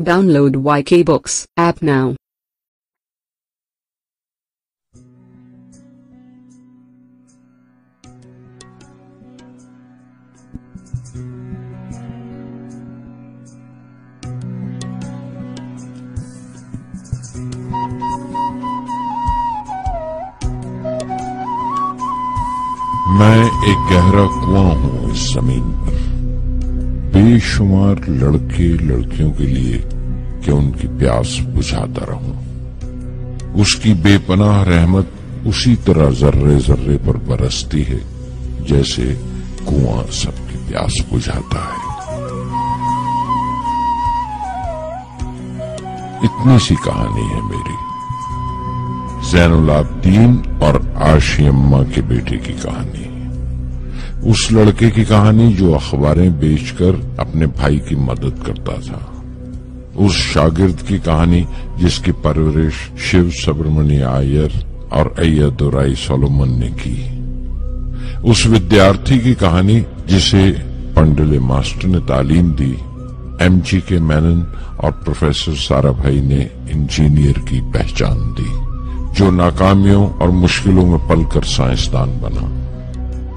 Download YK Books app now. मैं एक गहरा कुआं हूं इस जमीन पर बेशुमार लड़के लड़कियों के लिए कि उनकी प्यास बुझाता रहूँ? उसकी बेपनाह रहमत उसी तरह जर्रे जर्रे पर बरसती है, जैसे कुआँ सबकी प्यास बुझाता है। इतनी सी कहानी है मेरी। जैनुलाब्दीन और आशियम्मा के बेटे की कहानी। उस लड़के की कहानी जो अखबारें बेचकर अपने भाई की मदद करता था। उस शागिर्द की कहानी जिसकी परवरिश शिव सुब्रमण्य आयर और अय्यदुराई सोलोमन ने की। उस विद्यार्थी की कहानी जिसे पंडले मास्टर ने तालीम दी एम जी के मैनन और प्रोफेसर सारा भाई ने इंजीनियर की पहचान दी, जो नाकामियों और मुश्किलों में पलकर साइंसदान बना।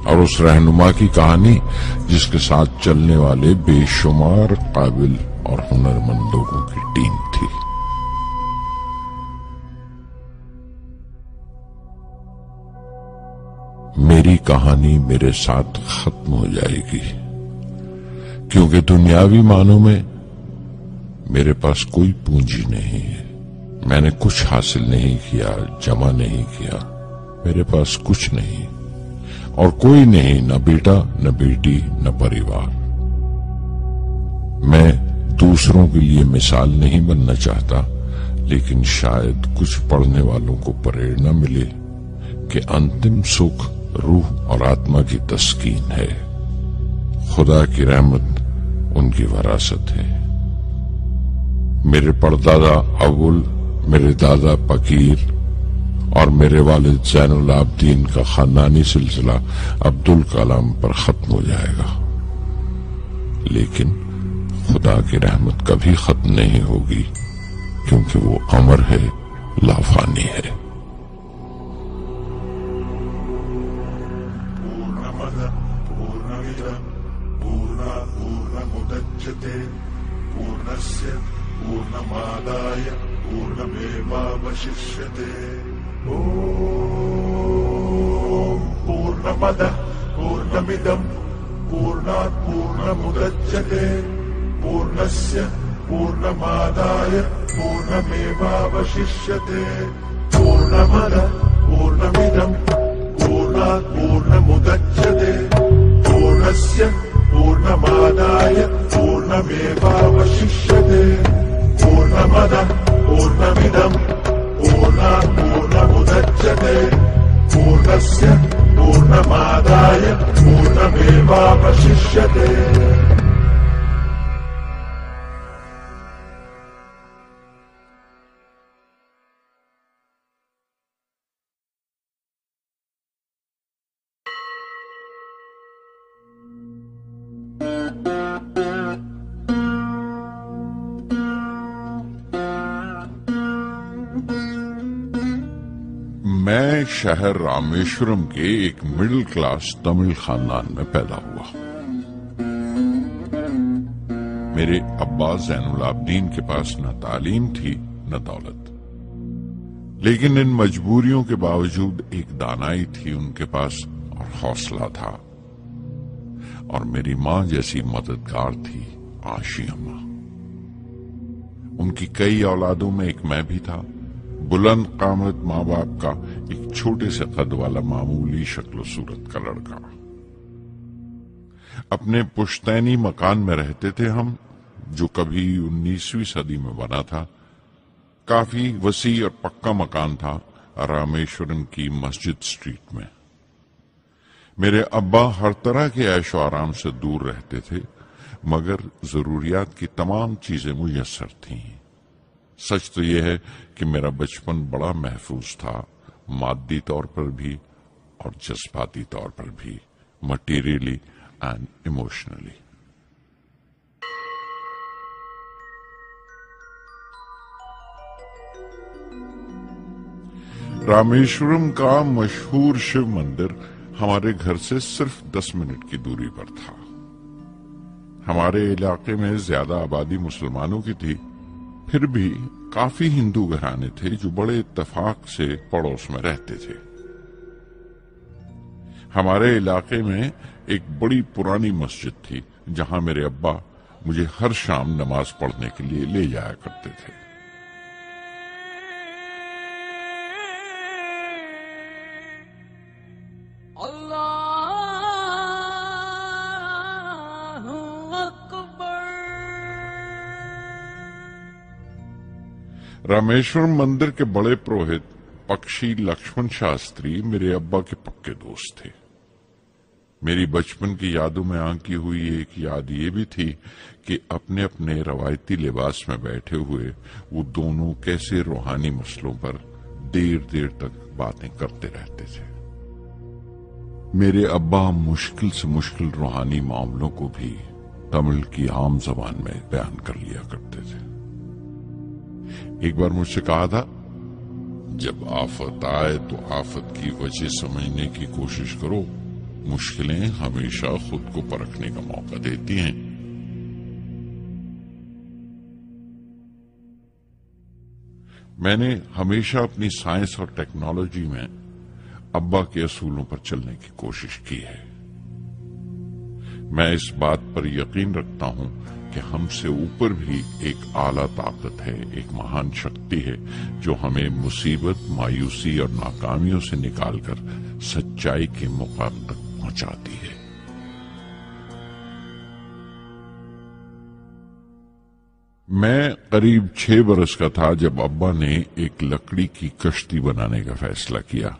और उस रहनुमा की कहानी, जिसके साथ चलने वाले बेशुमार, काबिल और हुनरमंद लोगों की टीम थी। मेरी कहानी मेरे साथ खत्म हो जाएगी, क्योंकि दुनियावी मानों में मेरे पास कोई पूंजी नहीं है। मैंने कुछ हासिल नहीं किया, जमा नहीं किया, मेरे पास कुछ नहीं। और कोई नहीं, न बेटा, न बेटी, न परिवार। मैं दूसरों के लिए मिसाल नहीं बनना चाहता, लेकिन शायद कुछ पढ़ने वालों को प्रेरणा मिले कि अंतिम सुख रूह और आत्मा की तस्कीन है। खुदा की रहमत उनकी वरासत है। मेरे परदादा अबुल, मेरे दादा फकीर और मेरे वालिद जैनुल आबदीन का खानदानी सिलसिला अब्दुल कलाम पर खत्म हो जाएगा। लेकिन खुदा की रहमत कभी खत्म नहीं होगी, क्योंकि वो अमर है, लाफानी है। पूर्णस्य पूर्णमादाय पूर्णमेवावशिष्यते पूर्णमदः पूर्णमिदम् पूर्णात् पूर्णमुदच्यते पूर्णस्य पूर्णमादाय पूर्णमेवावशिष्यते। पूर्णमदः पूर्णमिदम् पूर्णात् पूर्णमुदच्यते पूर्णस्य पूर्णमादाय पूर्णमेवावशिष्यते। पूर्णमदः पूर्णमिदम् पूर्णात् पूर्णस्य पूर्णमादाय पूर्णमेवावशिष्यते मैं शहर रामेश्वरम के एक मिडिल क्लास तमिल खानदान में पैदा हुआ मेरे अब्बा जैनुल आबदीन के पास न तालीम थी, न दौलत। लेकिन इन मजबूरियों के बावजूद एक दानाई थी उनके पास और हौसला था। और मेरी माँ जैसी मददगार थी आशी अम्मा। उनकी कई औलादों में एक मैं भी था। बुलंद कामत माँ बाप का एक छोटे से कद वाला मामूली शक्ल सूरत का लड़का। अपने पुश्तैनी मकान में रहते थे हम, जो कभी 19वीं सदी में बना था। काफ़ी वसी और पक्का मकान था रामेश्वरम की मस्जिद स्ट्रीट में। मेरे अब्बा हर तरह के ऐशो आराम से दूर रहते थे, मगर जरूरियात की तमाम चीज़ें मुयसर थीं। सच तो यह है कि मेरा बचपन बड़ा महफूज था, मादी तौर पर भी और जज्बाती तौर पर भी मटीरियली एंड इमोशनली रामेश्वरम का मशहूर शिव मंदिर हमारे घर से सिर्फ़ 10 मिनट की दूरी पर था। हमारे इलाके में ज़्यादा आबादी मुसलमानों की थी फिर भी काफ़ी हिंदू घराने थे जो बड़े इतफाक से पड़ोस में रहते थे। हमारे इलाके में एक बड़ी पुरानी मस्जिद थी, जहाँ मेरे अब्बा मुझे हर शाम नमाज़ पढ़ने के लिए ले जाया करते थे। रामेश्वरम मंदिर के बड़े पुरोहित पक्षी लक्ष्मण शास्त्री मेरे अब्बा के पक्के दोस्त थे। मेरी बचपन की यादों में आंकी हुई एक याद ये भी थी कि अपने अपने रवायती लिबास में बैठे हुए वो दोनों कैसे रूहानी मसलों पर देर देर तक बातें करते रहते थे। मेरे अब्बा मुश्किल से मुश्किल रूहानी मामलों को भी तमिल की आम जबान में बयान कर लिया करते थे। एक बार मुझसे कहा था, जब आफत आए तो आफत की वजह समझने की कोशिश करो। मुश्किलें हमेशा खुद को परखने का मौका देती हैं। मैंने हमेशा अपनी साइंस और टेक्नोलॉजी में अब्बा के असूलों पर चलने की कोशिश की है। मैं इस बात पर यकीन रखता हूँ कि हमसे ऊपर भी एक आला ताकत है, एक महान शक्ति है, जो हमें मुसीबत, मायूसी और नाकामियों से निकालकर सच्चाई के मुकाम तक पहुंचाती है। मैं करीब छह बरस का था जब अब्बा ने एक लकड़ी की कश्ती बनाने का फैसला किया।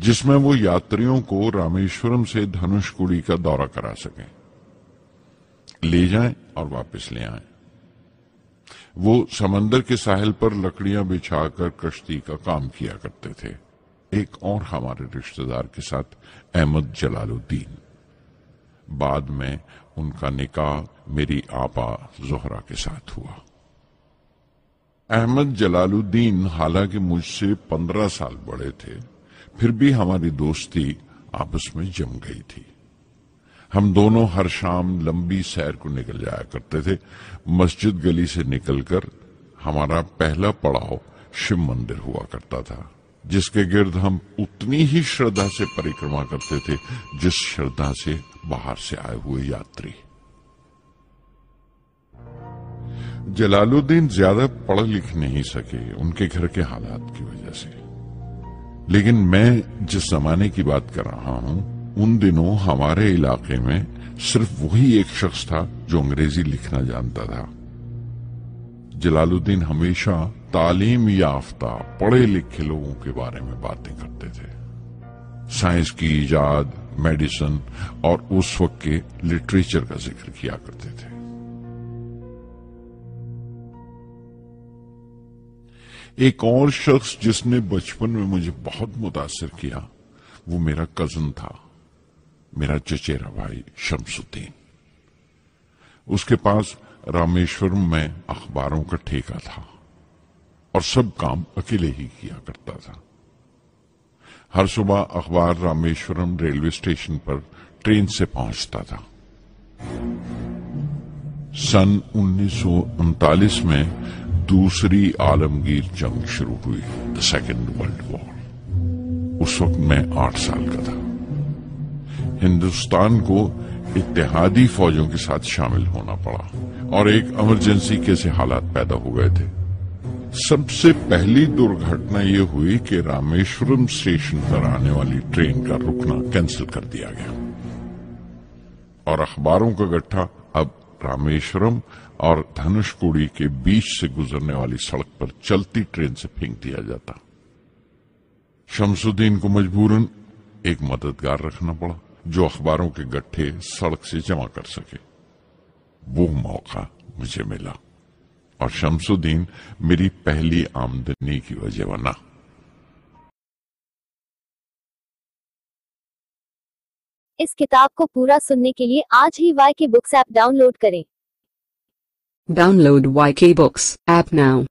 जिसमें वो यात्रियों को रामेश्वरम से धनुषकुड़ी का दौरा करा सकें। ले जाएँ और वापस ले आए। वो समंदर के साहिल पर लकड़ियाँ बिछाकर कश्ती का काम किया करते थे। एक और हमारे रिश्तेदार के साथ, अहमद जलालुद्दीन। बाद में उनका निकाह मेरी आपा जोहरा के साथ हुआ। अहमद जलालुद्दीन हालाँकि मुझसे पंद्रह साल बड़े थे फिर भी हमारी दोस्ती आपस में जम गई थी। हम दोनों हर शाम लंबी सैर को निकल जाया करते थे। मस्जिद गली से निकलकर हमारा पहला पड़ाव शिव मंदिर हुआ करता था, जिसके गिर्द हम उतनी ही श्रद्धा से परिक्रमा करते थे जिस श्रद्धा से बाहर से आए हुए यात्री। जलालुद्दीन ज़्यादा पढ़ लिख नहीं सके उनके घर के हालात की वजह से। लेकिन मैं जिस जमाने की बात कर रहा हूँ, उन दिनों हमारे इलाके में सिर्फ़ वही एक शख्स था जो अंग्रेज़ी लिखना जानता था। जलालुद्दीन हमेशा तालीम याफ्ता, पढ़े लिखे लोगों के बारे में बातें करते थे। साइंस की इजाद मेडिसिन और उस वक्त के लिटरेचर का ज़िक्र किया करते थे। एक और शख्स जिसने बचपन में मुझे बहुत मुतासर किया, वो मेरा कज़न था, मेरा चचेरा भाई शमसुद्दीन। उसके पास रामेश्वरम में अखबारों का ठेका था और सब काम अकेले ही किया करता था। हर सुबह अखबार रामेश्वरम रेलवे स्टेशन पर ट्रेन से पहुँचता था। सन उन्नीस में दूसरी आलमगीर जंग शुरू हुई द सेकेंड वर्ल्ड वॉर उस वक्त मैं आठ साल का था। हिंदुस्तान को इत्तेहादी फौजों के साथ शामिल होना पड़ा और एक इमरजेंसी के से हालात पैदा हो गए थे। सबसे पहली दुर्घटना यह हुई कि रामेश्वरम स्टेशन पर आने वाली ट्रेन का रुकना कैंसिल कर दिया गया। और अखबारों का गट्ठा अब रामेश्वरम और धनुषकोड़ी के बीच से गुजरने वाली सड़क पर चलती ट्रेन से फेंक दिया जाता। शमसुद्दीन को मजबूरन एक मददगार रखना पड़ा, जो अखबारों के गट्ठे सड़क से जमा कर सके। वो मौका मुझे मिला, और शमसुद्दीन मेरी पहली आमदनी की वजह बना। इस किताब को पूरा सुनने के लिए आज ही Y K books app download करें download Y K books app now.